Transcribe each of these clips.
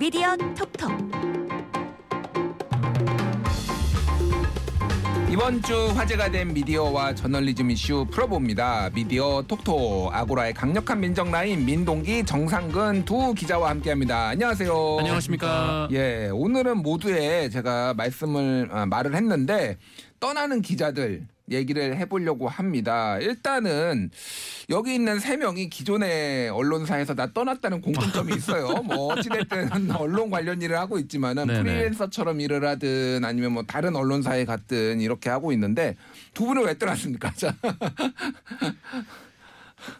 미디어 톡톡 이번 주 화제가 된 미디어와 저널리즘 이슈 풀어봅니다. 미디어 톡톡 아고라의 강력한 민정 라인 민동기 정상근 두 기자와 함께합니다. 안녕하세요. 안녕하십니까. 예, 오늘은 모두에 제가 말씀을 아, 말을 했는데 떠나는 기자들 얘기를 해보려고 합니다. 일단은 여기 있는 세 명이 기존의 언론사에서 다 떠났다는 공통점이 있어요. 뭐 어찌됐든 언론 관련 일을 하고 있지만은 네네. 프리랜서처럼 일을 하든 아니면 뭐 다른 언론사에 갔든 이렇게 하고 있는데 두 분은 왜 떠났습니까? 자,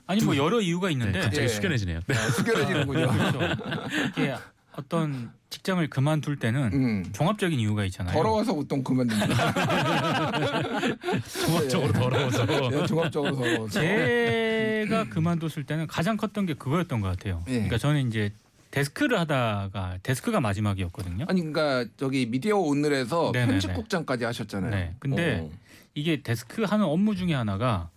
아니 뭐 여러 이유가 있는데 네, 갑자기 예. 숙연해지네요. 네. 숙연해지는군요. 그렇죠. 어떤 직장을 그만둘 때는 음. 종합적인 이유가 있잖아요. 더러워서 보통 그만둡니다. 종합적으로 더러워서. 예, 종합적으로 더러워서. 제가 그만뒀을 때는 가장 컸던 게 그거였던 것 같아요. 예. 그러니까 저는 이제 데스크를 하다가 데스크가 마지막이었거든요. 아니 그러니까 저기 미디어 오늘에서 네네네. 편집국장까지 하셨잖아요. 네. 근데 어. 이게 데스크 하는 업무 중에 하나가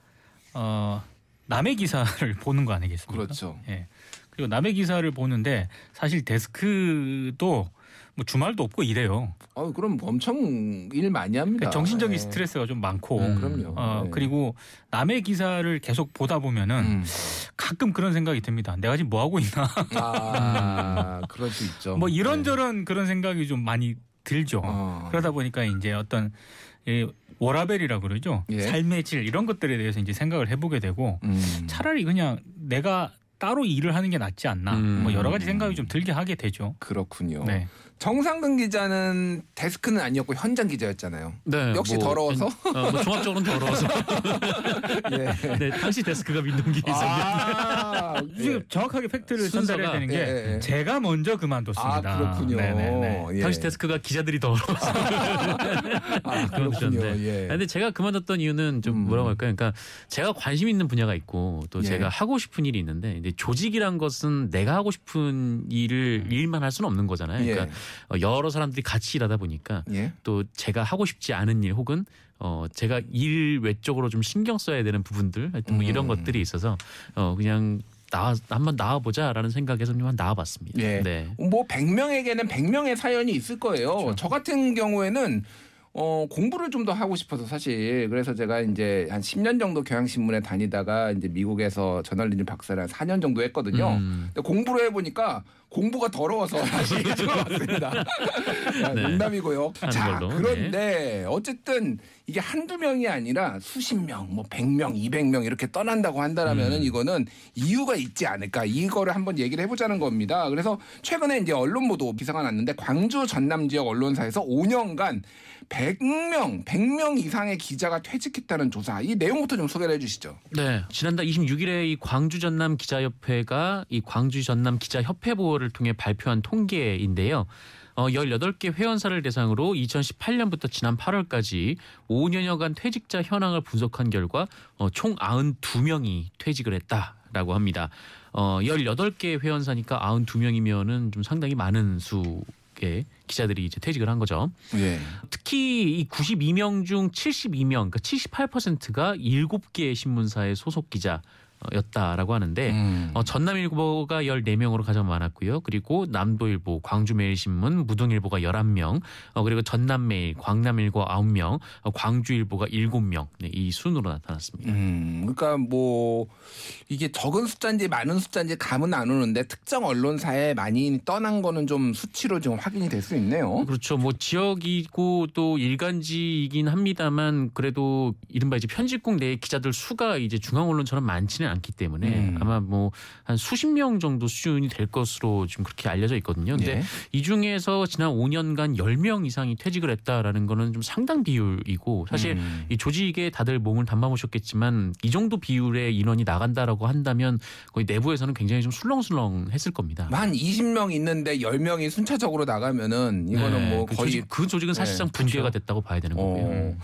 어 남의 기사를 보는 거 아니겠습니까? 그렇죠. 예. 그리고 남의 기사를 보는데 사실 데스크도 뭐 주말도 없고 이래요. 어, 그럼 엄청 일 많이 합니다. 그러니까 정신적인 예. 스트레스가 좀 많고 음, 그럼요. 어 네. 그리고 남의 기사를 계속 보다 보면은 음. 가끔 그런 생각이 듭니다. 내가 지금 뭐 하고 있나? 아, 그럴 수 있죠. 뭐 네. 이런저런 그런 생각이 좀 많이 들죠. 어. 그러다 보니까 이제 어떤 이 워라벨이라고 그러죠. 예. 삶의 질 이런 것들에 대해서 이제 생각을 해보게 되고 음. 차라리 그냥 내가 따로 일을 하는 게 낫지 않나. 음. 뭐 여러 가지 생각이 좀 들게 하게 되죠. 그렇군요. 네. 정상근 기자는 데스크는 아니었고 현장 기자였잖아요. 네, 역시 더러워서? 어, 뭐 종합적으로는 더러워서. 예. 네, 당시 데스크가 민동기. 아, 지금 예. 정확하게 팩트를 전달해야 되는 게 예, 예. 제가 먼저 그만뒀습니다. 아, 그렇군요. 네네네. 예. 당시 데스크가 기자들이 더러워서. 아, 그렇군요. 예. 근데 제가 그만뒀던 이유는 좀 음. 뭐라고 할까요? 그러니까 제가 관심 있는 분야가 있고 또 예. 제가 하고 싶은 일이 있는데 근데 조직이란 것은 내가 하고 싶은 일을 일만 할 수는 없는 거잖아요. 그러니까 어, 여러 사람들이 같이 일하다 보니까 예. 또 제가 하고 싶지 않은 일 혹은 어 제가 일 외적으로 좀 신경 써야 되는 부분들 하여튼 뭐 이런 음. 것들이 있어서 어 그냥 나와 한번 나와 보자라는 생각에서 좀 한번 나와 봤습니다. 예. 네. 뭐 100명에게는 100명의 사연이 있을 거예요. 그렇죠. 저 같은 경우에는 어, 공부를 좀 더 하고 싶어서 사실 그래서 제가 이제 한 10년 정도 경향신문에 다니다가 이제 미국에서 저널리즘 박사를 한 4년 정도 했거든요. 음. 근데 공부를 해보니까 공부가 더러워서 다시 들어왔습니다. 아, 네. 농담이고요. 자, 걸로. 그런데 어쨌든 이게 한두 명이 아니라 수십 명, 뭐 100명, 200명 이렇게 떠난다고 한다라면은 음. 이거는 이유가 있지 않을까. 이거를 한번 얘기를 해 보자는 겁니다. 그래서 최근에 이제 언론 보도 기사가 났는데 광주 전남 지역 언론사에서 5년간 100명, 100명 이상의 기자가 퇴직했다는 조사. 이 내용부터 좀 소개를 해 주시죠. 네. 지난달 26일에 이 광주 전남 기자협회가 이 광주 전남 기자협회 보호를 통해 발표한 통계인데요. 어, 18개 회원사를 대상으로 2018년부터 지난 8월까지 5년여간 퇴직자 현황을 분석한 결과 어, 총 92명이 퇴직을 했다라고 합니다. 어, 18개 회원사니까 92명이면은 좀 상당히 많은 수의 기자들이 이제 퇴직을 한 거죠. 예. 특히 이 92명 중 72명, 그러니까 78%가 7개의 신문사의 소속 기자 였다라고 하는데 음. 어, 전남일보가 14명으로 가장 많았고요. 그리고 남도일보, 광주매일신문, 무등일보가 11명, 어, 그리고 전남매일, 광남일보 9명, 어, 광주일보가 7명 네, 이 순으로 나타났습니다. 음, 그러니까 뭐 이게 적은 숫자인지 많은 숫자인지 감은 안 오는데 특정 언론사에 많이 떠난 거는 좀 수치로 좀 확인이 될 수 있네요. 그렇죠. 뭐 지역이고 또 일간지이긴 합니다만 그래도 이른바 이제 편집국 내 기자들 수가 이제 중앙 언론처럼 많지는 않기 때문에 음. 아마 뭐 한 수십 명 정도 수준이 될 것으로 지금 그렇게 알려져 있거든요. 근데 예. 이 중에서 지난 5년간 10명 이상이 퇴직을 했다라는 거는 좀 상당 비율이고 사실 음. 이 조직에 다들 몸을 담아보셨겠지만 이 정도 비율의 인원이 나간다라고 한다면 거의 내부에서는 굉장히 좀 술렁술렁 했을 겁니다. 한 20명 있는데 10명이 순차적으로 나가면은 이거는 네, 뭐그 거의 그 조직은 사실상 네, 붕괴가 그렇죠. 됐다고 봐야 되는 거고요. 어,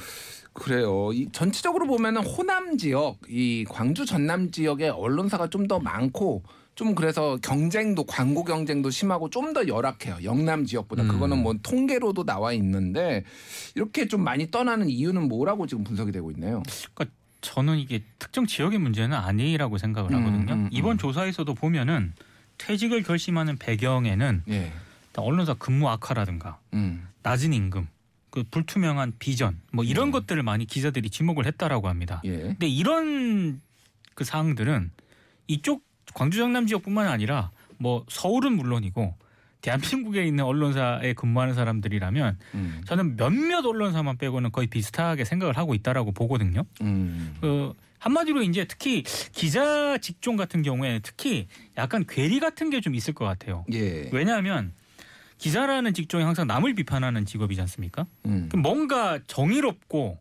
그래요. 이 전체적으로 보면은 호남 지역, 이 광주 전남 지역에 언론사가 좀 더 많고 좀 그래서 경쟁도 광고 경쟁도 심하고 좀 더 열악해요. 영남 지역보다 음. 그거는 뭐 통계로도 나와 있는데 이렇게 좀 많이 떠나는 이유는 뭐라고 지금 분석이 되고 있나요? 그러니까 저는 이게 특정 지역의 문제는 아니라고 생각을 음, 하거든요. 음, 음. 이번 조사에서도 보면은 퇴직을 결심하는 배경에는 예. 언론사 근무 악화라든가 음. 낮은 임금, 그 불투명한 비전, 뭐 이런 음. 것들을 많이 기자들이 지목을 했다라고 합니다. 예. 근데 이런 그 사항들은 이쪽 광주 경남 지역뿐만 아니라 뭐 서울은 물론이고 대한민국에 있는 언론사에 근무하는 사람들이라면 음. 저는 몇몇 언론사만 빼고는 거의 비슷하게 생각을 하고 있다라고 보거든요. 음. 그 한마디로 이제 특히 기자 직종 같은 경우에 특히 약간 괴리 같은 게 좀 있을 것 같아요. 예. 왜냐하면 기자라는 직종이 항상 남을 비판하는 직업이지 않습니까? 음. 뭔가 정의롭고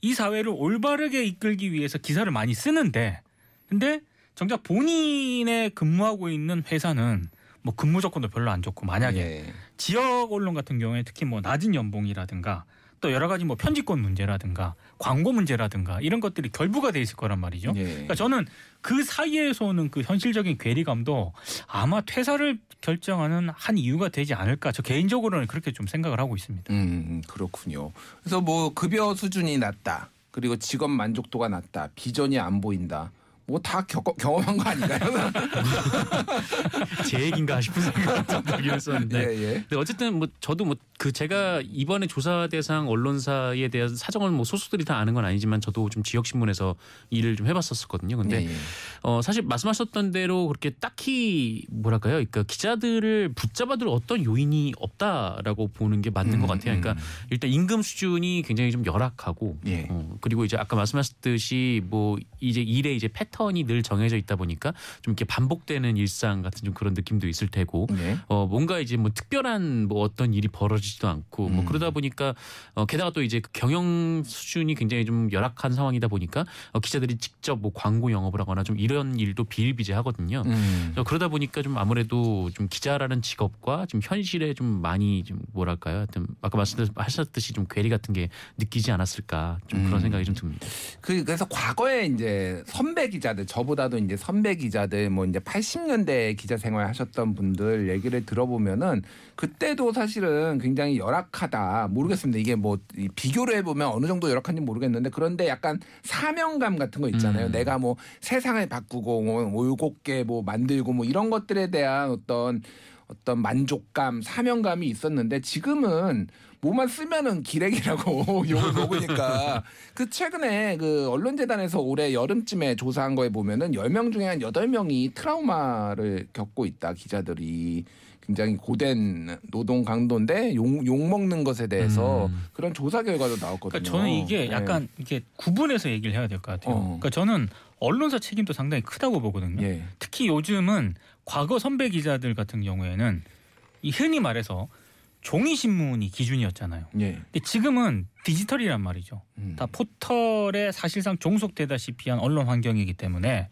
이 사회를 올바르게 이끌기 위해서 기사를 많이 쓰는데 근데 정작 본인의 근무하고 있는 회사는 뭐 근무 조건도 별로 안 좋고 만약에 예. 지역 언론 같은 경우에 특히 뭐 낮은 연봉이라든가 또 여러 가지 뭐 편집권 문제라든가 광고 문제라든가 이런 것들이 결부가 돼 있을 거란 말이죠. 예. 그러니까 저는 그 사이에서 오는 그 현실적인 괴리감도 아마 퇴사를 결정하는 한 이유가 되지 않을까. 저 개인적으로는 그렇게 좀 생각을 하고 있습니다. 음, 그렇군요. 그래서 뭐 급여 수준이 낮다. 그리고 직업 만족도가 낮다. 비전이 안 보인다. 뭐 다 경험한 거 아닌가요? 제 얘기인가 싶은 생각이 들긴 했었는데. 예, 예. 근데 어쨌든 뭐 저도 뭐 그 제가 이번에 조사 대상 언론사에 대한 사정을 뭐 소수들이 다 아는 건 아니지만 저도 좀 지역 신문에서 일을 좀 해봤었거든요. 근데 예, 예. 어 사실 말씀하셨던 대로 그렇게 딱히 뭐랄까요, 그러니까 기자들을 붙잡아둘 어떤 요인이 없다라고 보는 게 맞는 음, 것 같아요. 그러니까 음. 일단 임금 수준이 굉장히 좀 열악하고, 예. 어, 그리고 이제 아까 말씀하셨듯이 뭐 이제 일의 이제 패턴 이 늘 정해져 있다 보니까 좀 이렇게 반복되는 일상 같은 좀 그런 느낌도 있을 테고, 예. 어 뭔가 이제 뭐 특별한 뭐 어떤 일이 벌어지지도 않고 뭐 음. 그러다 보니까 어 게다가 또 이제 그 경영 수준이 굉장히 좀 열악한 상황이다 보니까 어 기자들이 직접 뭐 광고 영업을 하거나 좀 이런 일도 비일비재하거든요. 음. 그래서 그러다 보니까 좀 아무래도 좀 기자라는 직업과 좀 현실에 좀 많이 좀 뭐랄까요, 하여튼 아까 말씀하셨듯이 좀 괴리 같은 게 느끼지 않았을까 좀 그런 음. 생각이 좀 듭니다. 그 그래서 과거에 이제 선배 기 자들 저보다도 이제 선배 기자들 뭐 이제 80년대 기자 생활 하셨던 분들 얘기를 들어보면은 그때도 사실은 굉장히 열악하다. 모르겠습니다. 이게 뭐이 비교를 해보면 어느 정도 열악한지 모르겠는데 그런데 약간 사명감 같은 거 있잖아요. 음. 내가 뭐 세상을 바꾸고 뭐 올곧게 뭐 만들고 뭐 이런 것들에 대한 어떤 어떤 만족감, 사명감이 있었는데 지금은 뭐만 쓰면은 기레기라고 욕을 먹으니까 그 최근에 그 언론재단에서 올해 여름쯤에 조사한 거에 보면은 10명 중에 한 8명이 트라우마를 겪고 있다 기자들이 굉장히 고된 노동 강도인데 욕, 욕 먹는 것에 대해서 음. 그런 조사 결과도 나왔거든요. 그러니까 저는 이게 네. 약간 이렇게 구분해서 얘기를 해야 될 것 같아요. 어. 그러니까 저는 언론사 책임도 상당히 크다고 보거든요. 예. 특히 요즘은 과거 선배 기자들 같은 경우에는 이 흔히 말해서 종이 신문이 기준이었잖아요. 예. 근데 지금은 디지털이란 말이죠. 음. 다 포털에 사실상 종속되다시피 한 언론 환경이기 때문에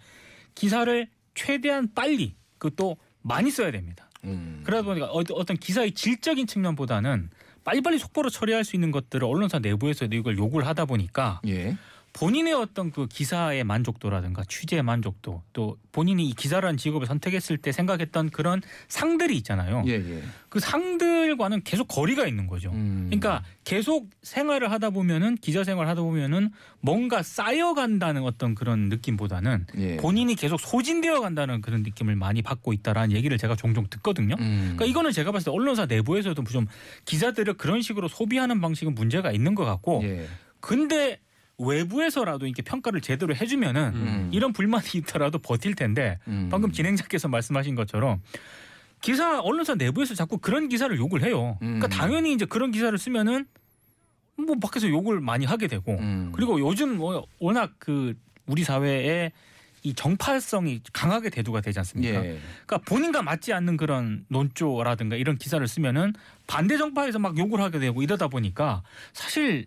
기사를 최대한 빨리 그것도 많이 써야 됩니다. 음. 그러다 보니까 어- 어떤 기사의 질적인 측면보다는 빨리빨리 속보로 처리할 수 있는 것들을 언론사 내부에서도 이걸 요구를 하다 보니까 예. 본인의 어떤 그 기사의 만족도라든가 취재의 만족도 또 본인이 이 기자라는 직업을 선택했을 때 생각했던 그런 상들이 있잖아요. 예, 예. 그 상들과는 계속 거리가 있는 거죠. 음. 그러니까 계속 생활을 하다 보면은 기자 생활을 하다 보면은 뭔가 쌓여간다는 어떤 그런 느낌보다는 예. 본인이 계속 소진되어 간다는 그런 느낌을 많이 받고 있다라는 얘기를 제가 종종 듣거든요. 음. 그러니까 이거는 제가 봤을 때 언론사 내부에서도 좀 기자들을 그런 식으로 소비하는 방식은 문제가 있는 것 같고 예. 근데 외부에서라도 이렇게 평가를 제대로 해주면은 음. 이런 불만이 있더라도 버틸 텐데 음. 방금 진행자께서 말씀하신 것처럼 기사 언론사 내부에서 자꾸 그런 기사를 욕을 해요. 그러니까 음. 당연히 이제 그런 기사를 쓰면은 뭐 밖에서 욕을 많이 하게 되고 음. 그리고 요즘 뭐 워낙 그 우리 사회에 이 정파성이 강하게 대두가 되지 않습니까? 예. 그러니까 본인과 맞지 않는 그런 논조라든가 이런 기사를 쓰면은 반대 정파에서 막 욕을 하게 되고 이러다 보니까 사실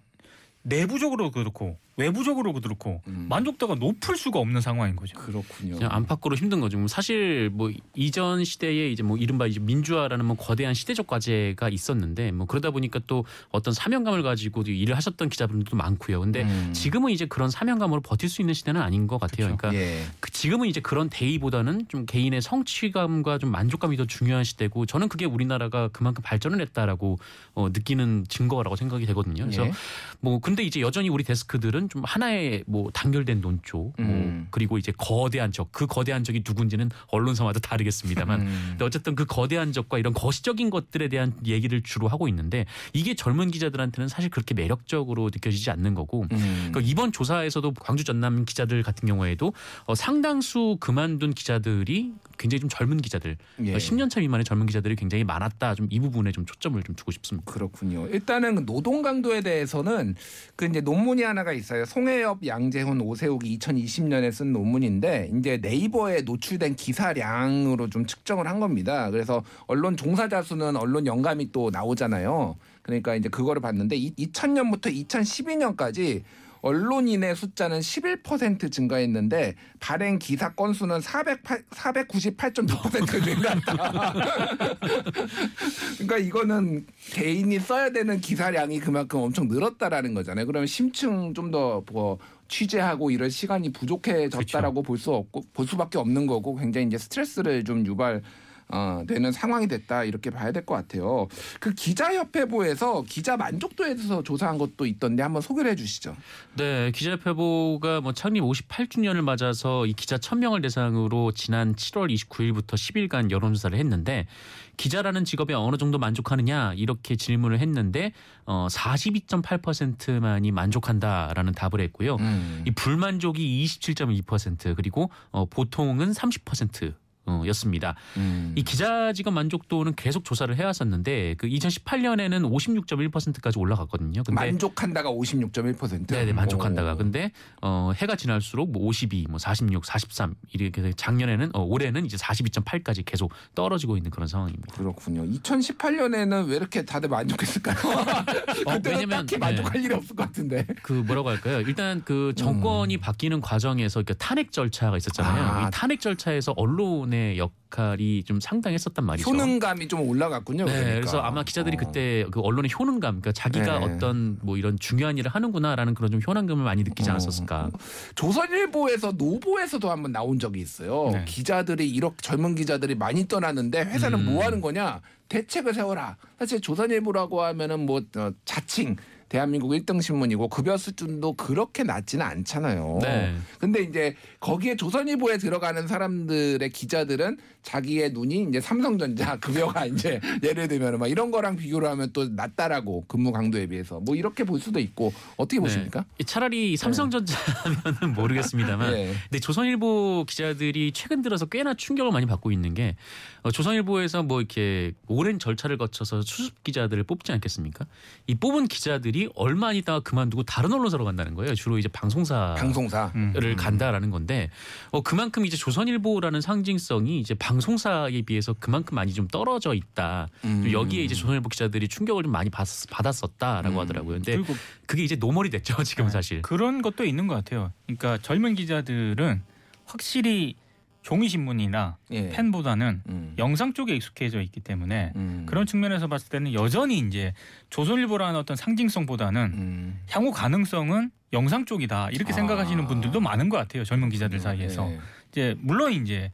내부적으로도 그렇고 외부적으로도 그렇고 음. 만족도가 높을 수가 없는 상황인 거죠. 그렇군요. 그냥 안팎으로 힘든 거죠. 뭐 사실 뭐 이전 시대에 이제 뭐 이른바 이제 민주화라는 뭐 거대한 시대적 과제가 있었는데 뭐 그러다 보니까 또 어떤 사명감을 가지고 일을 하셨던 기자분들도 많고요. 근데 음. 지금은 이제 그런 사명감으로 버틸 수 있는 시대는 아닌 것 같아요. 그렇죠. 그러니까 예. 그 지금은 이제 그런 대의보다는 좀 개인의 성취감과 좀 만족감이 더 중요한 시대고 저는 그게 우리나라가 그만큼 발전을 했다라고 어, 느끼는 증거라고 생각이 되거든요. 그래서 예. 뭐 근데 이제 여전히 우리 데스크들은 기자들은 좀 하나의 뭐 단결된 논조, 음. 뭐 그리고 이제 거대한 적, 그 거대한 적이 누군지는 언론사마다 다르겠습니다만 음. 근데 어쨌든 그 거대한 적과 이런 거시적인 것들에 대한 얘기를 주로 하고 있는데 이게 젊은 기자들한테는 사실 그렇게 매력적으로 느껴지지 않는 거고 음. 그러니까 이번 조사에서도 광주 전남 기자들 같은 경우에도 어, 상당수 그만둔 기자들이 굉장히 좀 젊은 기자들, 예. 10년 차 미만의 젊은 기자들이 굉장히 많았다. 좀 이 부분에 좀 초점을 좀 두고 싶습니다. 그렇군요. 일단은 그 노동 강도에 대해서는 그 이제 논문이 하나가 있어 요. 송혜엽, 양재훈, 오세욱이 2020년에 쓴 논문인데 이제 네이버에 노출된 기사량으로 좀 측정을 한 겁니다. 그래서 언론 종사자 수는 언론 영감이 또 나오잖아요. 그러니까 이제 그거를 봤는데 2000년부터 2012년까지 언론인의 숫자는 11% 증가했는데 발행 기사 건수는 408, 498.6% 증가했다. 그러니까 이거는 개인이 써야 되는 기사량이 그만큼 엄청 늘었다라는 거잖아요. 그러면 심층 좀 더 뭐 취재하고 이럴 시간이 부족해졌다라고 볼 수 없고 볼 수밖에 없는 거고 굉장히 이제 스트레스를 좀 유발 어, 되는 상황이 됐다 이렇게 봐야 될 것 같아요. 그 기자협회부에서 기자 만족도에 대해서 조사한 것도 있던데 한번 소개를 해주시죠. 네, 기자협회보가 뭐 창립 58주년을 맞아서 이 기자 1000명을 대상으로 지난 7월 29일부터 10일간 여론조사를 했는데 기자라는 직업에 어느 정도 만족하느냐 이렇게 질문을 했는데 어 42.8%만이 만족한다라는 답을 했고요. 음. 이 불만족이 27.2% 그리고 어 보통은 30% 어, 였습니다. 음. 이 기자 직업 만족도는 계속 조사를 해왔었는데 그 2018년에는 56.1%까지 올라갔거든요. 근데 만족한다가 56.1%. 네네 만족한다가 오. 근데 어 해가 지날수록 뭐 52, 뭐 46, 43 이렇게 작년에는 어 올해는 이제 42.8까지 계속 떨어지고 있는 그런 상황입니다. 그렇군요. 2018년에는 왜 이렇게 다들 만족했을까요? 어, 왜냐면, 딱히 만족할 일이 없을 것 같은데. 그 뭐라고 할까요? 일단 그 정권이 바뀌는 과정에서 그 탄핵 절차가 있었잖아요. 아. 이 탄핵 절차에서 언론 의 역할이 좀 상당했었단 말이죠. 효능감이 좀 올라갔군요. 네, 그러니까. 그래서 아마 기자들이 어. 그때 그 언론의 효능감, 그러니까 자기가 네. 어떤 뭐 이런 중요한 일을 하는구나라는 그런 좀 효능감을 많이 느끼지 어. 않았었을까. 조선일보에서 노보에서도 한번 나온 적이 있어요. 네. 기자들이 이렇게 젊은 기자들이 많이 떠나는데 회사는 음. 뭐 하는 거냐? 대책을 세워라. 사실 조선일보라고 하면은 뭐 어, 자칭 대한민국 1등 신문이고 급여 수준도 그렇게 낮지는 않잖아요. 네. 근데 이제 거기에 조선일보에 들어가는 사람들의 기자들은 자기의 눈이 이제 삼성전자 급여가 이제 예를 들면 막 이런 거랑 비교를 하면 또 낮다라고 근무 강도에 비해서 뭐 이렇게 볼 수도 있고 어떻게 보십니까? 네. 차라리 삼성전자면은 모르겠습니다만 네. 근데 조선일보 기자들이 최근 들어서 꽤나 충격을 많이 받고 있는 게 어, 조선일보에서 뭐 이렇게 오랜 절차를 거쳐서 수습 기자들을 뽑지 않겠습니까? 이 뽑은 기자들이 얼마 안 있다가 그만두고 다른 언론사로 간다는 거예요. 주로 이제 방송사 방송사. 음. 를 간다라는 건데 어 그만큼 이제 조선일보라는 상징성이 이제 방송사에 비해서 그만큼 많이 좀 떨어져 있다. 음. 또 여기에 이제 조선일보 기자들이 충격을 좀 많이 받, 받았었다라고 음. 하더라고요. 근데 그리고 그게 이제 normal이 됐죠 지금은 사실. 그런 것도 있는 것 같아요. 그러니까 젊은 기자들은 확실히 종이 신문이나 예. 펜보다는 음. 영상 쪽에 익숙해져 있기 때문에 음. 그런 측면에서 봤을 때는 여전히 이제 조선일보라는 어떤 상징성보다는 음. 향후 가능성은 영상 쪽이다 이렇게 아. 생각하시는 분들도 많은 것 같아요 젊은 기자들 사이에서 예. 이제 물론 이제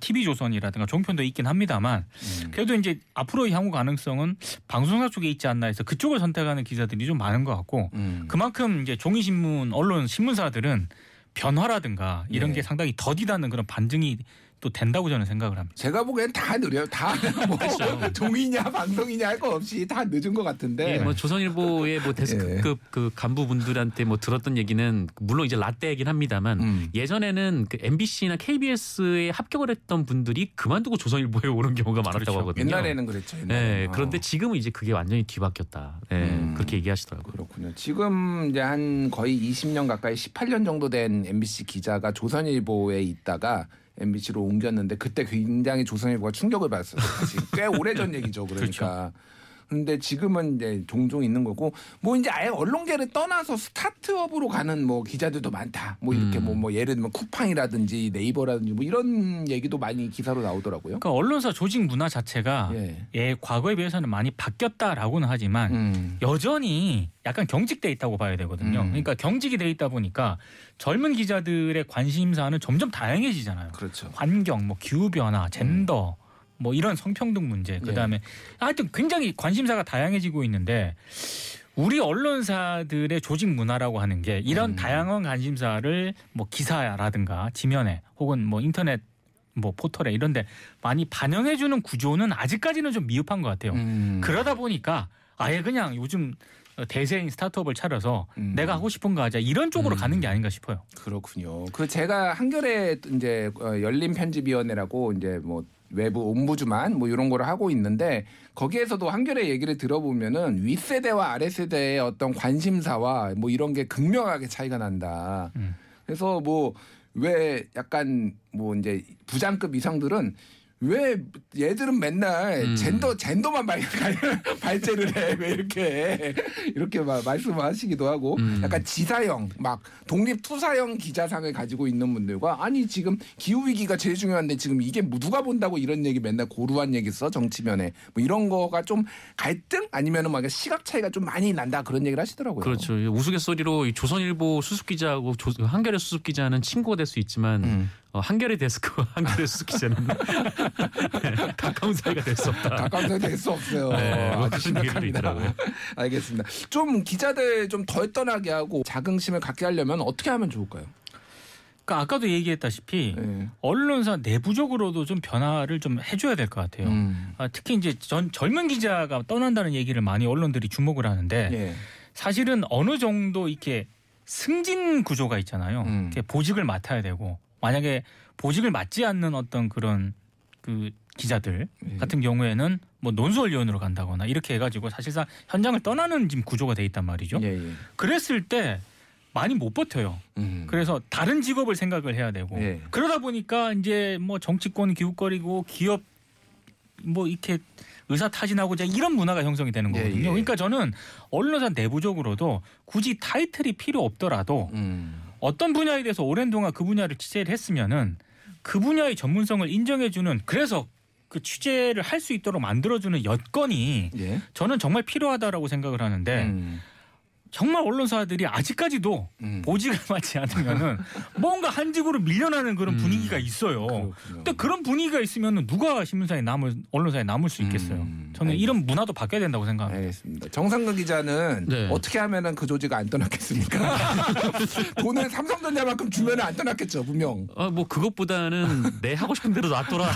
TV 조선이라든가 종편도 있긴 합니다만 음. 그래도 이제 앞으로의 향후 가능성은 방송사 쪽에 있지 않나 해서 그쪽을 선택하는 기자들이 좀 많은 것 같고 음. 그만큼 이제 종이 신문 언론 신문사들은 변화라든가 이런 예. 게 상당히 더디다는 그런 반증이 또 된다고 저는 생각을 합니다. 제가 보기엔 다 느려요. 다뭐 그렇죠. 종이냐 방송이냐 할 거 없이 다 늦은 것 같은데. 예, 뭐 조선일보의 뭐 데스크급 그 간부분들한테 뭐 들었던 얘기는 물론 이제 라떼이긴 합니다만 음. 예전에는 그 MBC나 KBS에 합격을 했던 분들이 그만두고 조선일보에 오는 경우가 많았다고 그렇죠. 하거든요. 옛날에는 그랬죠. 옛날에. 네, 그런데 어. 지금은 이제 그게 완전히 뒤바뀌었다. 네, 음. 그렇게 얘기하시더라고요. 그렇군요. 지금 이제 한 거의 20년 가까이 18년 정도 된 MBC 기자가 조선일보에 있다가 MBC로 옮겼는데 그때 굉장히 조선일보가 충격을 받았어요. 사실 꽤 오래전 얘기죠. 그러니까. 근데 지금은 이제 종종 있는 거고 뭐 이제 아예 언론계를 떠나서 스타트업으로 가는 뭐 기자들도 많다. 뭐 이렇게 음. 뭐, 뭐 예를 들면 쿠팡이라든지 네이버라든지 뭐 이런 얘기도 많이 기사로 나오더라고요. 그러니까 언론사 조직 문화 자체가 예. 예, 과거에 비해서는 많이 바뀌었다라고는 하지만 음. 여전히 약간 경직돼 있다고 봐야 되거든요. 음. 그러니까 경직이 돼 있다 보니까 젊은 기자들의 관심사는 점점 다양해지잖아요. 그렇죠. 환경, 뭐 기후 변화, 젠더, 뭐 이런 성평등 문제, 그 다음에 하여튼 굉장히 관심사가 다양해지고 있는데 우리 언론사들의 조직 문화라고 하는 게 이런 음. 다양한 관심사를 뭐 기사라든가 지면에 혹은 뭐 인터넷 뭐 포털에 이런데 많이 반영해주는 구조는 아직까지는 좀 미흡한 것 같아요. 음. 그러다 보니까 아예 그냥 요즘 대세인 스타트업을 차려서 음. 내가 하고 싶은 거 하자 이런 쪽으로 음. 가는 게 아닌가 싶어요. 그렇군요. 그 제가 한겨레 이제 어, 열린 편집위원회라고 이제 뭐 외부 옴부즈만 뭐 이런 거를 하고 있는데 거기에서도 한겨레 얘기를 들어보면은 윗세대와 아랫세대의 어떤 관심사와 뭐 이런 게 극명하게 차이가 난다. 음. 그래서 뭐 왜 약간 뭐 이제 부장급 이상들은 왜 얘들은 맨날 음. 젠더 젠더만 발, 발제를 해 왜 이렇게 이렇게 막 말씀하시기도 하고 음. 약간 지사형 막 독립 투사형 기자상을 가지고 있는 분들과 아니 지금 기후 위기가 제일 중요한데 지금 이게 뭐 누가 본다고 이런 얘기 맨날 고루한 얘기 써 정치면에 뭐 이런 거가 좀 갈등 아니면은 막 시각 차이가 좀 많이 난다 그런 얘기를 하시더라고요. 그렇죠. 우스갯소리로 이 조선일보 수습 기자하고 조- 한겨레 수습 기자는 친구가 될 수 있지만 음. 어, 한겨레 데스크와 한겨레 수습 기자는 네, 가까운 사이가 될 수 없다. 가까운 사이 될수 없어요. 네, 뭐 아주 심각합니다. 알겠습니다. 좀 기자들 좀 덜 떠나게 하고 자긍심을 갖게 하려면 어떻게 하면 좋을까요? 그러니까 아까도 얘기했다시피 네. 언론사 내부적으로도 좀 변화를 좀 해줘야 될 것 같아요. 음. 아, 특히 이제 전, 젊은 기자가 떠난다는 얘기를 많이 언론들이 주목을 하는데 예. 사실은 어느 정도 이렇게 승진 구조가 있잖아요. 음. 이렇게 보직을 맡아야 되고 만약에 보직을 맡지 않는 어떤 그런 그 기자들 예. 같은 경우에는 뭐 논설위원으로 간다거나 이렇게 해가지고 사실상 현장을 떠나는 지금 구조가 돼 있단 말이죠. 예, 예. 그랬을 때 많이 못 버텨요. 음. 그래서 다른 직업을 생각을 해야 되고 예. 그러다 보니까 이제 뭐 정치권 기웃거리고 기업 뭐 이렇게 의사 타진하고자 이런 문화가 형성이 되는 예, 거거든요. 예. 그러니까 저는 언론사 내부적으로도 굳이 타이틀이 필요 없더라도 음. 어떤 분야에 대해서 오랜 동안 그 분야를 취재를 했으면은 그 분야의 전문성을 인정해주는 그래서 그 취재를 할 수 있도록 만들어주는 여건이 예. 저는 정말 필요하다라고 생각을 하는데 음. 정말 언론사들이 아직까지도 음. 보직을 받지 않으면은 뭔가 한 직으로 밀려나는 그런 음. 분위기가 있어요. 그렇군요. 근데 그런 분위기가 있으면 누가 신문사에 남을 언론사에 남을 수 있겠어요. 음, 저는 알겠습니다. 이런 문화도 바뀌어야 된다고 생각합니다. 알겠습니다. 정상근 기자는 네. 어떻게 하면은 그 조직 안 떠났겠습니까? 돈을 삼성전자만큼 주면은 안 떠났겠죠, 분명. 어, 뭐 그것보다는 내 하고 싶은 대로 놔둬라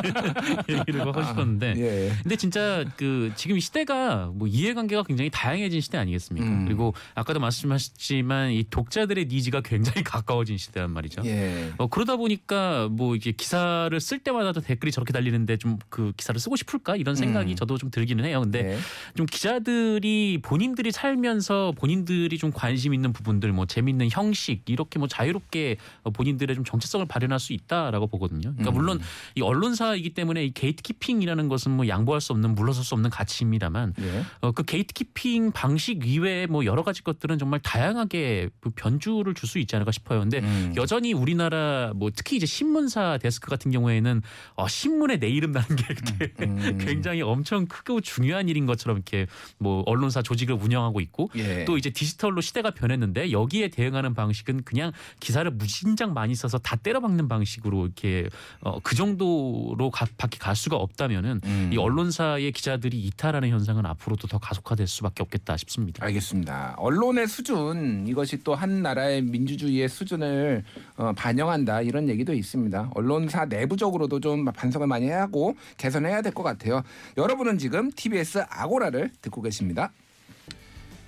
얘기를 하고 싶었는데 예. 근데 진짜 그 지금 이 시대가 뭐 이해관계가 굉장히 다양해진 시대 아니겠습니까? 음. 그리고 아까도 말씀하셨지만 이 독자들의 니즈가 굉장히 가까워진 시대란 말이죠. 예. 어, 그러다 보니까 뭐 이게 기사를 쓸 때마다 댓글이 저렇게 달리는데 좀 그 기사를 쓰고 싶을까 이런 생각이 음. 저도 좀 들기는 해요. 근데 네. 좀 기자들이 본인들이 살면서 본인들이 좀 관심 있는 부분들 뭐 재밌는 형식 이렇게 뭐 자유롭게 어, 본인들의 좀 정체성을 발현할 수 있다라고 보거든요. 그러니까 음. 물론 이 언론사이기 때문에 이 게이트키핑이라는 것은 뭐 양보할 수 없는 물러설 수 없는 가치입니다만 예. 어, 그 게이트키핑 방식 이외에 뭐 여러 가지 것들은 정말 다양하게 그 변주를 줄 수 있지 않을까 싶어요. 근데 음. 여전히 우리나라 뭐 특히 이제 신문사 데스크 같은 경우에는 어, 신문에 내 이름 나는 게 이렇게 음. 굉장히 엄청 크고 중요한 일인 것처럼 이렇게 뭐 언론사 조직을 운영하고 있고 예. 또 이제 디지털로 시대가 변했는데 여기에 대응하는 방식은 그냥 기사를 무진장 많이 써서 다 때려박는 방식으로 이렇게 어, 그 정도로 가, 밖에 갈 수가 없다면은 음. 이 언론사의 기자들이 이탈하는 현상은 앞으로도 더 가속화될 수밖에 없겠다 싶습니다. 알겠습니다. 언론의 수준 이것이 또 한 나라의 민주주의의 수준을 어, 반영한다 이런 얘기도 있습니다. 언론사 내부적으로도 좀 반성을 많이 하고 개선해야 될 것 같아요. 여러분은 지금 TBS 아고라를 듣고 계십니다.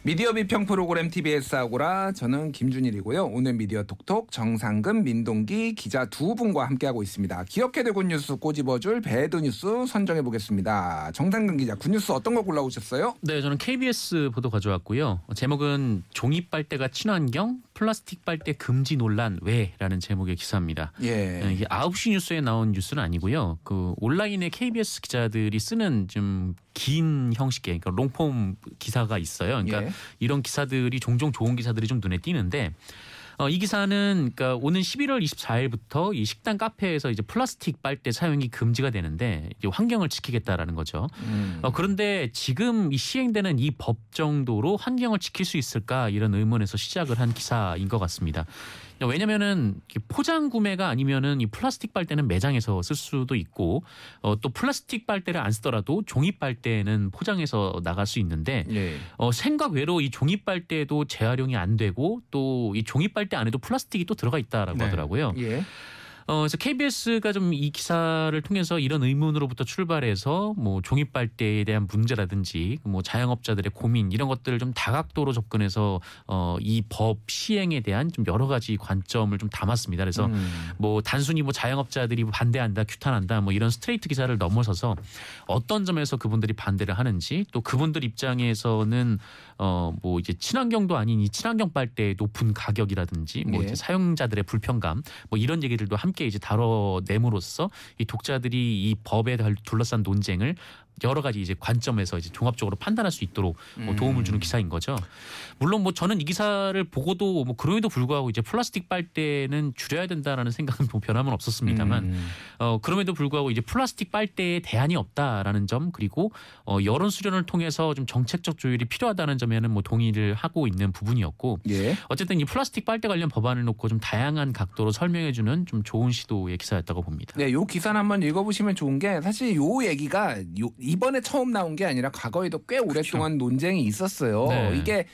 미디어 비평 프로그램 TBS 아고라 저는 김준일이고요. 오늘 미디어 톡톡 정상근 민동기 기자 두 분과 함께하고 있습니다. 기억해 둘 good news 꼬집어줄 bad news 선정해 보겠습니다. 정상근 기자 good news 어떤 거 골라오셨어요? 네, 저는 KBS 보도 가져왔고요. 제목은 종이 빨대가 친환경 플라스틱 빨대 금지 논란 왜라는 제목의 기사입니다. 예. 네, 이게 9시 뉴스에 나온 뉴스는 아니고요. 그 온라인에 KBS 기자들이 쓰는 좀 긴 형식의 그러니까 long-form 기사가 있어요. 그러니까 예. 이런 기사들이 종종 좋은 기사들이 좀 눈에 띄는데 어, 이 기사는 그러니까 오는 11월 24일부터 이 식당 카페에서 이제 플라스틱 빨대 사용이 금지가 되는데 이제 환경을 지키겠다라는 거죠. 음. 어, 그런데 지금 이 시행되는 이 법 정도로 환경을 지킬 수 있을까 이런 의문에서 시작을 한 기사인 것 같습니다. 왜냐면은 포장 구매가 아니면은 이 플라스틱 빨대는 매장에서 쓸 수도 있고 어, 또 플라스틱 빨대를 안 쓰더라도 종이 빨대는 포장해서 나갈 수 있는데 예. 어, 생각 외로 이 종이 빨대도 재활용이 안 되고 또 이 종이 빨대 안에도 플라스틱이 또 들어가 있다라고 네. 하더라고요. 예. 어, 그래서 KBS가 좀 이 기사를 통해서 이런 의문으로부터 출발해서 뭐 종이 빨대에 대한 문제라든지 뭐 자영업자들의 고민 이런 것들을 좀 다각도로 접근해서 어, 이 법 시행에 대한 좀 여러 가지 관점을 좀 담았습니다. 그래서 음. 뭐 단순히 뭐 자영업자들이 뭐 반대한다, 규탄한다, 뭐 이런 스트레이트 기사를 넘어서서 어떤 점에서 그분들이 반대를 하는지 또 그분들 입장에서는 어 뭐 이제 친환경도 아닌 이 친환경 빨대의 높은 가격이라든지 뭐 예. 이제 사용자들의 불편감 뭐 이런 얘기들도 함께 이제 다뤄내므로써 이 독자들이 이 법에 둘러싼 논쟁을 여러 가지 이제 관점에서 이제 종합적으로 판단할 수 있도록 뭐 도움을 주는 기사인 거죠. 물론 뭐 저는 이 기사를 보고도 뭐 그럼에도 불구하고 이제 플라스틱 빨대는 줄여야 된다라는 생각은 뭐 변함은 없었습니다만 음. 어 그럼에도 불구하고 이제 플라스틱 빨대에 대안이 없다라는 점 그리고 어 여론 수련을 통해서 좀 정책적 조율이 필요하다는 점에는 뭐 동의를 하고 있는 부분이었고 예. 어쨌든 이 플라스틱 빨대 관련 법안을 놓고 좀 다양한 각도로 설명해 주는 좀 좋은 시도의 기사였다고 봅니다. 네, 요 기사는 한번 읽어 보시면 좋은 게 사실 요 얘기가 요, 이번에 처음 나온 게 아니라 과거에도 꽤 오랫동안 논쟁이 있었어요. 네. 이게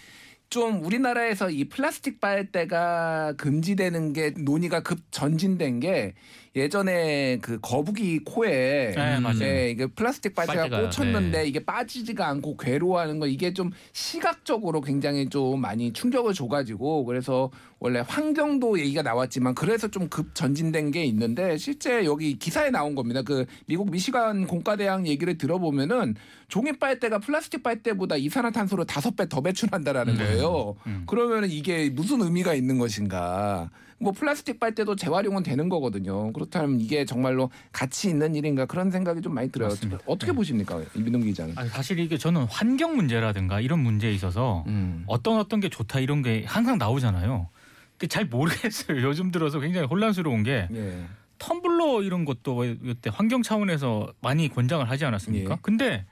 좀 우리나라에서 이 플라스틱 빨대가 금지되는 게 논의가 급 전진된 게 예전에 그 거북이 코에 네, 맞아요. 네, 이게 플라스틱 빨대가, 빨대가, 꽂혔는데 네. 이게 빠지지가 않고 괴로워하는 거 이게 좀 시각적으로 굉장히 좀 많이 충격을 줘가지고 그래서 원래 환경도 얘기가 나왔지만 그래서 좀 급 전진된 게 있는데 실제 여기 기사에 나온 겁니다. 그 미국 미시간 공과대학 얘기를 들어보면은 종이 빨대가 플라스틱 빨대보다 이산화탄소를 다섯 배 더 배출한다라는 거예요. 음. 그러면은 이게 무슨 의미가 있는 것인가? 뭐 플라스틱 빨대도 재활용은 되는 거거든요. 그렇다면 이게 정말로 가치 있는 일인가 그런 생각이 좀 많이 들어요. 맞습니다. 어떻게 네. 보십니까, 이민동 기자는? 아니, 사실 이게 저는 환경 문제라든가 이런 문제에 있어서 음. 어떤 어떤 게 좋다 이런 게 항상 나오잖아요. 근데 잘 모르겠어요. 요즘 들어서 굉장히 혼란스러운 게 예. 텀블러 이런 것도 이때 환경 차원에서 많이 권장을 하지 않았습니까? 예. 근데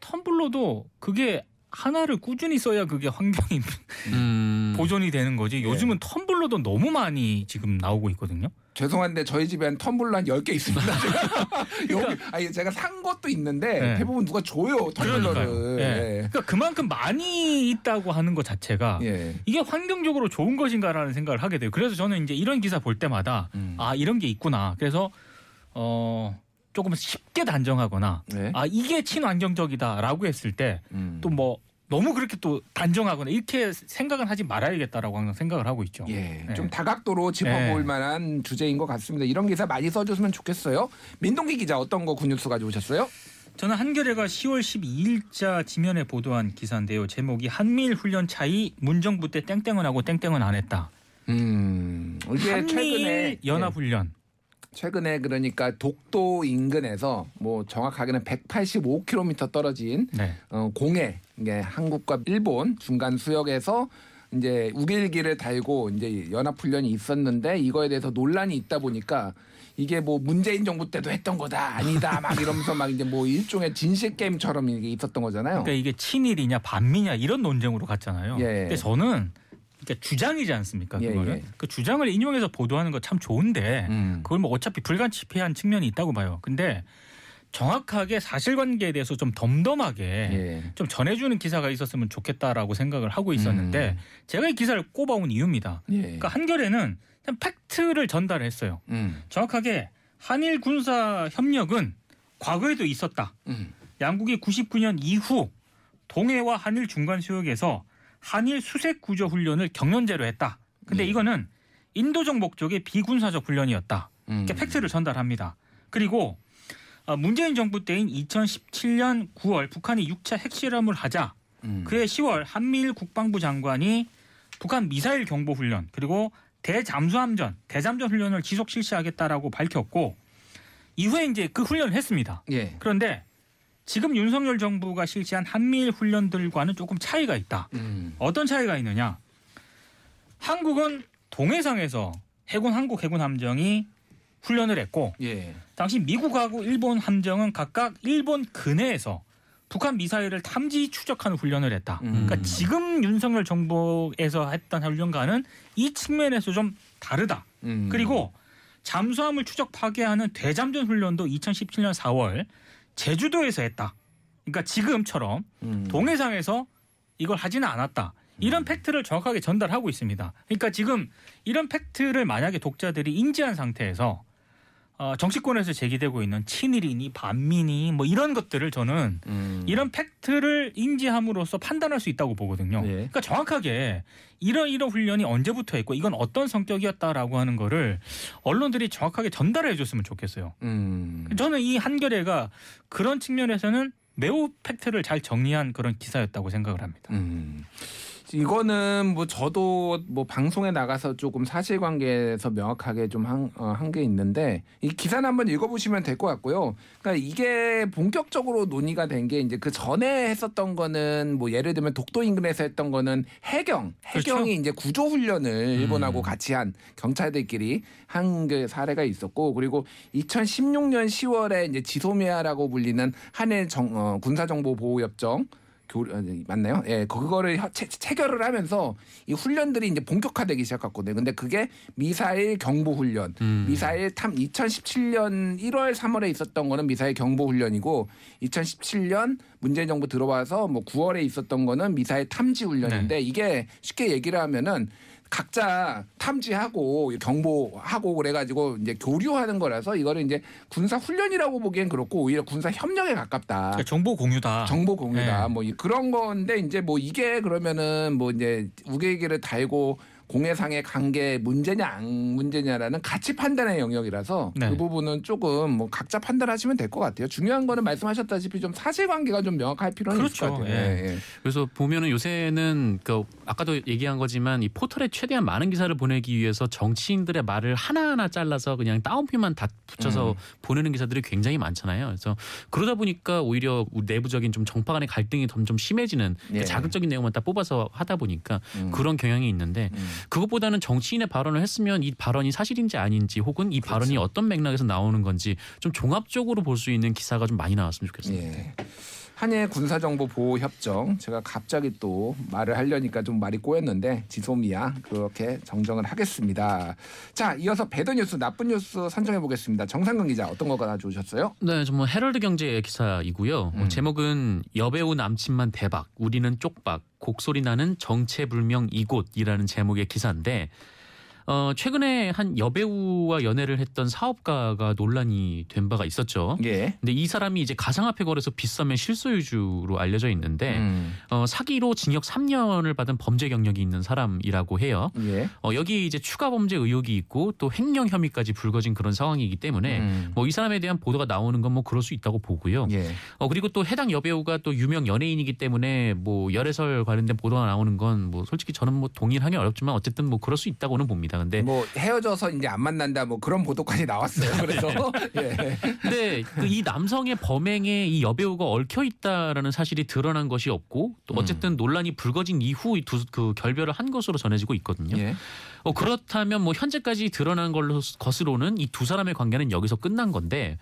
텀블러도 그게 하나를 꾸준히 써야 그게 환경이 음. 보존이 되는 거지. 예. 요즘은 텀블러도 너무 많이 지금 나오고 있거든요. 죄송한데 저희 집에 한 텀블러 한 10개 있습니다. 여기 아니 제가 산 것도 있는데 그러니까 네. 대부분 누가 줘요. 텀블러를. 예. 예. 그러니까 그만큼 많이 있다고 하는 것 자체가 예. 이게 환경적으로 좋은 것인가라는 생각을 하게 돼요. 그래서 저는 이제 이런 기사 볼 때마다 음. 아 이런 게 있구나. 그래서 어 조금 쉽게 단정하거나 네. 아 이게 친환경적이다라고 했을 때 음. 또뭐 너무 그렇게 또 단정하거나 이렇게 생각은 하지 말아야겠다라고 항상 생각을 하고 있죠. 예, 네. 좀 다각도로 짚어볼 네. 만한 주제인 것 같습니다. 이런 기사 많이 써줬으면 좋겠어요. 민동기 기자 어떤 거 군뉴스 가져오셨어요? 저는 한겨레가 10월 12일자 지면에 보도한 기사인데요. 제목이 한미일 훈련 차이 문정부 때 땡땡은 하고 땡땡은 안 했다. 음, 이게 한미일 최근에 연합 예, 훈련. 최근에 그러니까 독도 인근에서 뭐 정확하게는 185km 떨어진 네. 어, 공해 이게 한국과 일본 중간 수역에서 이제 우길기를 달고 이제 연합 훈련이 있었는데 이거에 대해서 논란이 있다 보니까 이게 뭐 문재인 정부 때도 했던 거다 아니다 막 이러면서 막 이제 뭐 일종의 진실 게임처럼 이게 있었던 거잖아요. 그러니까 이게 친일이냐 반미냐 이런 논쟁으로 갔잖아요. 예. 근데 저는 그러니까 주장이지 않습니까? 예, 그거는 예. 그 주장을 인용해서 보도하는 거 참 좋은데 음. 그걸 뭐 어차피 불가피한 측면이 있다고 봐요. 근데 정확하게 사실관계에 대해서 좀 덤덤하게 예. 좀 전해주는 기사가 있었으면 좋겠다라고 생각을 하고 있었는데 음. 제가 이 기사를 꼽아온 이유입니다. 예. 그러니까 한겨레는 그냥 팩트를 전달했어요. 음. 정확하게 한일 군사 협력은 과거에도 있었다. 음. 양국이 99년 이후 동해와 한일 중간 수역에서 한일 수색 구조 훈련을 경연제로 했다. 근데 예. 이거는 인도적 목적의 비군사적 훈련이었다. 음. 이렇게 팩트를 전달합니다. 그리고 어, 문재인 정부 때인 2017년 9월 북한이 6차 핵실험을 하자 음. 그해 10월 한미일 국방부 장관이 북한 미사일 경보 훈련 그리고 대잠수함전 대잠전 훈련을 지속 실시하겠다라고 밝혔고 이후에 이제 그 훈련을 했습니다. 예. 그런데 지금 윤석열 정부가 실시한 한미일 훈련들과는 조금 차이가 있다. 음. 어떤 차이가 있느냐? 한국은 동해상에서 해군 한국 해군 함정이 훈련을 했고 예. 당시 미국하고 일본 함정은 각각 일본 근해에서 북한 미사일을 탐지 추적하는 훈련을 했다. 음. 그러니까 지금 윤석열 정부에서 했던 훈련과는 이 측면에서 좀 다르다. 음. 그리고 잠수함을 추적 파괴하는 대잠전 훈련도 2017년 4월 제주도에서 했다. 그러니까 지금처럼 음. 동해상에서 이걸 하지는 않았다. 이런 팩트를 정확하게 전달하고 있습니다. 그러니까 지금 이런 팩트를 만약에 독자들이 인지한 상태에서 어, 정치권에서 제기되고 있는 친일이니 반민이 뭐 이런 것들을 저는 음. 이런 팩트를 인지함으로써 판단할 수 있다고 보거든요. 예. 그러니까 정확하게 이런 이런 훈련이 언제부터 했고 이건 어떤 성격이었다라고 하는 거를 언론들이 정확하게 전달해 줬으면 좋겠어요. 음. 저는 이 한겨레가 그런 측면에서는 매우 팩트를 잘 정리한 그런 기사였다고 생각을 합니다. 음. 이거는 뭐 저도 뭐 방송에 나가서 조금 사실관계에서 명확하게 좀한게 있는데 이 기사는 한번 읽어보시면 될 것 같고요. 그러니까 이게 본격적으로 논의가 된 게 이제 그 전에 했었던 거는 뭐 예를 들면 독도 인근에서 했던 거는 해경, 해경이 그렇죠. 이제 구조 훈련을 일본하고 음. 같이 한 경찰들끼리 한 그 사례가 있었고 그리고 2016년 10월에 이제 지소미아라고 불리는 한일 정, 어, 군사정보보호협정 교, 어, 맞나요? 예, 그거를 혀- 체, 체결을 하면서 이 훈련들이 이제 본격화되기 시작했거든요. 근데 그게 미사일 경보 훈련, 음. 미사일 탐 2017년 1월 3월에 있었던 거는 미사일 경보 훈련이고 2017년 문재인 정부 들어와서 뭐 9월에 있었던 거는 미사일 탐지 훈련인데 이게 쉽게 얘기를 하면은 각자 탐지하고 경보하고 그래가지고 이제 교류하는 거라서 이거를 이제 군사 훈련이라고 보기엔 그렇고 오히려 군사 협력에 가깝다. 그러니까 정보 공유다. 정보 공유다. 네. 뭐 이- 그런 건데 이제 뭐 이게 그러면은 뭐 이제 우계기를 달고 공해상의 관계 문제냐 안 문제냐라는 가치 판단의 영역이라서 네. 그 부분은 조금 뭐 각자 판단하시면 될 것 같아요. 중요한 거는 말씀하셨다시피 좀 사실관계가 좀 명확할 필요는 있을 그렇죠. 것 같아요. 예. 예, 그래서 보면은 요새는 그 아까도 얘기한 거지만 이 포털에 최대한 많은 기사를 보내기 위해서 정치인들의 말을 하나하나 잘라서 그냥 따옴표만 다 붙여서 음. 보내는 기사들이 굉장히 많잖아요. 그래서 그러다 보니까 오히려 내부적인 좀 정파 간의 갈등이 점점 심해지는 그 예. 자극적인 내용만 딱 뽑아서 하다 보니까 음. 그런 경향이 있는데 음. 그것보다는 정치인의 발언을 했으면 이 발언이 사실인지 아닌지 혹은 이 발언이 그렇죠. 어떤 맥락에서 나오는 건지 좀 종합적으로 볼 수 있는 기사가 좀 많이 나왔으면 좋겠습니다. 예. 한일 군사정보 보호 협정 제가 갑자기 또 말을 하려니까 좀 말이 꼬였는데 지소미아 그렇게 정정을 하겠습니다. 자 이어서 bad news 나쁜 뉴스 선정해 보겠습니다. 정상근 기자 어떤 거 가져오셨어요? 네, 정말 헤럴드 경제 기사이고요. 어, 음. 제목은 여배우 남친만 대박, 우리는 쪽박, 곡소리 나는 정체불명 이곳이라는 제목의 기사인데 어, 최근에 한 여배우와 연애를 했던 사업가가 논란이 된 바가 있었죠. 예. 근데 이 사람이 이제 가상화폐 거래소 빗썸의 실소유주로 알려져 있는데 음. 어, 사기로 징역 3년을 받은 범죄 경력이 있는 사람이라고 해요. 예. 어, 여기 이제 추가 범죄 의혹이 있고 또 횡령 혐의까지 불거진 그런 상황이기 때문에 음. 뭐이 사람에 대한 보도가 나오는 건 뭐 그럴 수 있다고 보고요. 예. 어 그리고 또 해당 여배우가 또 유명 연예인이기 때문에 뭐 열애설 관련된 보도가 나오는 건 뭐 솔직히 저는 뭐 동의하기 어렵지만 어쨌든 뭐 그럴 수 있다고는 봅니다. 근데 뭐 헤어져서 이제 안 만난다 뭐 그런 보도까지 나왔어요. 그래서 예. 근데 그 이 남성의 범행에 이 여배우가 얽혀 있다라는 사실이 드러난 것이 없고 또 음. 어쨌든 논란이 불거진 이후 두, 그 결별을 한 것으로 전해지고 있거든요. 예. 어, 그렇다면 뭐 현재까지 드러난 걸로 것으로는 이 두 사람의 관계는 여기서 끝난 건데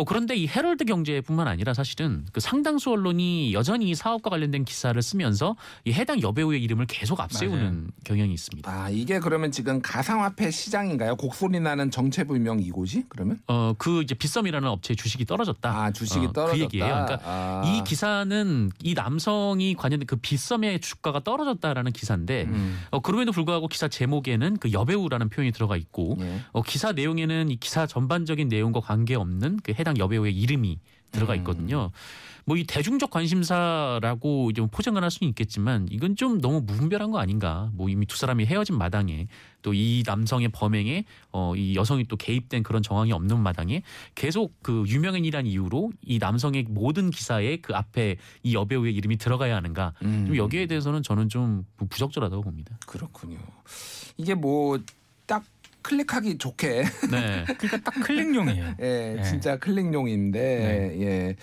어, 그런데 이 헤럴드 경제뿐만 아니라 사실은 그 상당수 언론이 여전히 이 사업과 관련된 기사를 쓰면서 이 해당 여배우의 이름을 계속 앞세우는 경향이 있습니다. 아 이게 그러면 지금 가상화폐 시장인가요? 곡소리 나는 정체불명 이곳이 그러면? 어, 그 이제 빗썸이라는 업체의 주식이 떨어졌다. 아 주식이 어, 떨어졌다. 그 얘기예요. 그러니까 아. 이 기사는 이 남성이 관련된 그 빗썸의 주가가 떨어졌다라는 기사인데 음. 어, 그럼에도 불구하고 기사 제목에는 그 여배우라는 표현이 들어가 있고 예. 어, 기사 내용에는 이 기사 전반적인 내용과 관계없는 그 해당 여배우의 이름이 들어가 음. 있거든요. 뭐이 대중적 관심사라고 이제 뭐 포장을 할 수는 있겠지만 이건 좀 너무 무분별한 거 아닌가. 뭐 이미 두 사람이 헤어진 마당에 또 이 남성의 범행에 어, 이 여성이 또 개입된 그런 정황이 없는 마당에 계속 그 유명인이란 이유로 이 남성의 모든 기사에 그 앞에 이 여배우의 이름이 들어가야 하는가. 음. 좀 여기에 대해서는 저는 좀 부적절하다고 봅니다. 그렇군요. 이게 뭐딱 클릭하기 좋게 네. 그러니까 딱 클릭용이에요. 예, 네. 진짜 클릭용인데 예.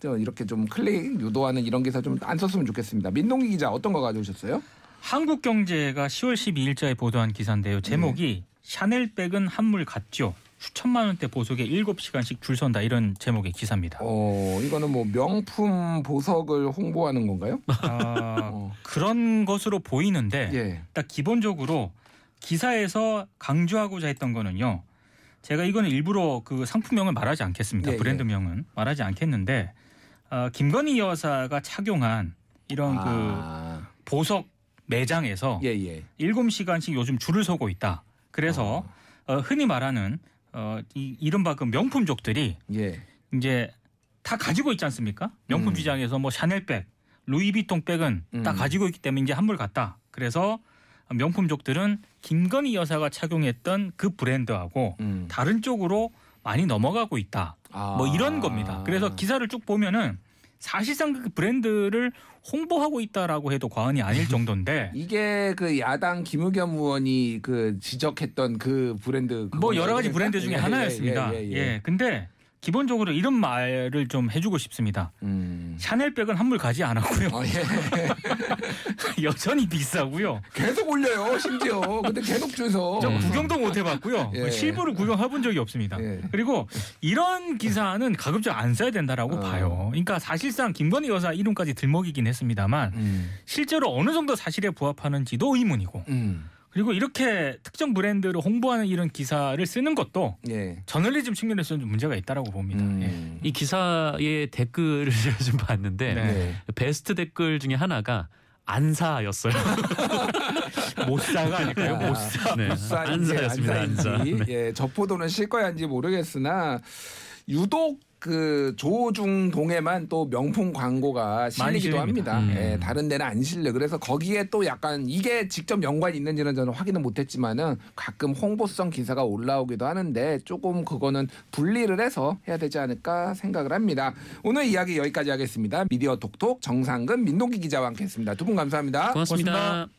좀 이렇게 좀 클릭 유도하는 이런 기사 좀 안 썼으면 좋겠습니다. 민동기 기자 어떤 거 가져오셨어요? 한국경제가 10월 12일자에 보도한 기사인데요. 제목이 샤넬백은 한물 같죠. 수천만 원대 보석에 7시간씩 줄 선다 이런 제목의 기사입니다. 어, 이거는 뭐 명품 보석을 홍보하는 건가요? 아, 어. 그런 것으로 보이는데 예. 일단 기본적으로 기사에서 강조하고자 했던 거는요. 제가 이거는 일부러 그 상품명을 말하지 않겠습니다. 예, 예. 브랜드명은 말하지 않겠는데 어, 김건희 여사가 착용한 이런 그 아, 보석 매장에서 예, 예. 일곱 시간씩 요즘 줄을 서고 있다. 그래서 어, 흔히 말하는 어, 이 이른바 그 명품족들이 예. 이제 다 가지고 있지 않습니까? 명품 음. 시장에서 뭐 샤넬백, 루이비통 백은 다 음. 가지고 있기 때문에 이제 한물 같다. 그래서 명품족들은 김건희 여사가 착용했던 그 브랜드하고 음. 다른 쪽으로 많이 넘어가고 있다. 아. 뭐 이런 겁니다. 그래서 기사를 쭉 보면은 사실상 그 브랜드를 홍보하고 있다라고 해도 과언이 아닐 정도인데 이게 그 야당 김의겸 의원이 그 지적했던 그 브랜드 뭐 여러 가지? 브랜드 중에 예, 하나였습니다. 예, 예, 예, 예. 근데 기본적으로 이런 말을 좀 해주고 싶습니다. 음. 샤넬백은 한물 가지 않았고요. 어, 예. 여전히 비싸고요. 계속 올려요, 심지어. 근데 계속 줘서. 저 음. 구경도 못 해봤고요. 예. 실부를 구경해본 적이 없습니다. 예. 그리고 이런 기사는 가급적 안 써야 된다라고 어. 봐요. 그러니까 사실상 김건희 여사 이름까지 들먹이긴 했습니다만 음. 실제로 어느 정도 사실에 부합하는지도 의문이고 음. 그리고 이렇게 특정 브랜드를 홍보하는 이런 기사를 쓰는 것도 예. 저널리즘 측면에서는 좀 문제가 있다라고 봅니다. 예. 음. 이 기사의 댓글을 제가 좀 봤는데 네. 네. 베스트 댓글 중에 하나가 안사였어요. 못사가 아닐까요? 아, 못사. 네. 안사인지 안사였습니다. 안사. 네. 예, 저포도는 실 거야인지 모르겠으나 유독 그 조중동에만 또 명품 광고가 많이 실리기도. 합니다. 음. 예, 다른 데는 안 실려. 그래서 거기에 또 약간 이게 직접 연관이 있는지는 저는 확인은 못했지만은 가끔 홍보성 기사가 올라오기도 하는데 조금 그거는 분리를 해서 해야 되지 않을까 생각을 합니다. 오늘 이야기 여기까지 하겠습니다. 미디어 톡톡 정상근 민동기 기자와 함께했습니다. 두 분 감사합니다. 고맙습니다. 고맙습니다.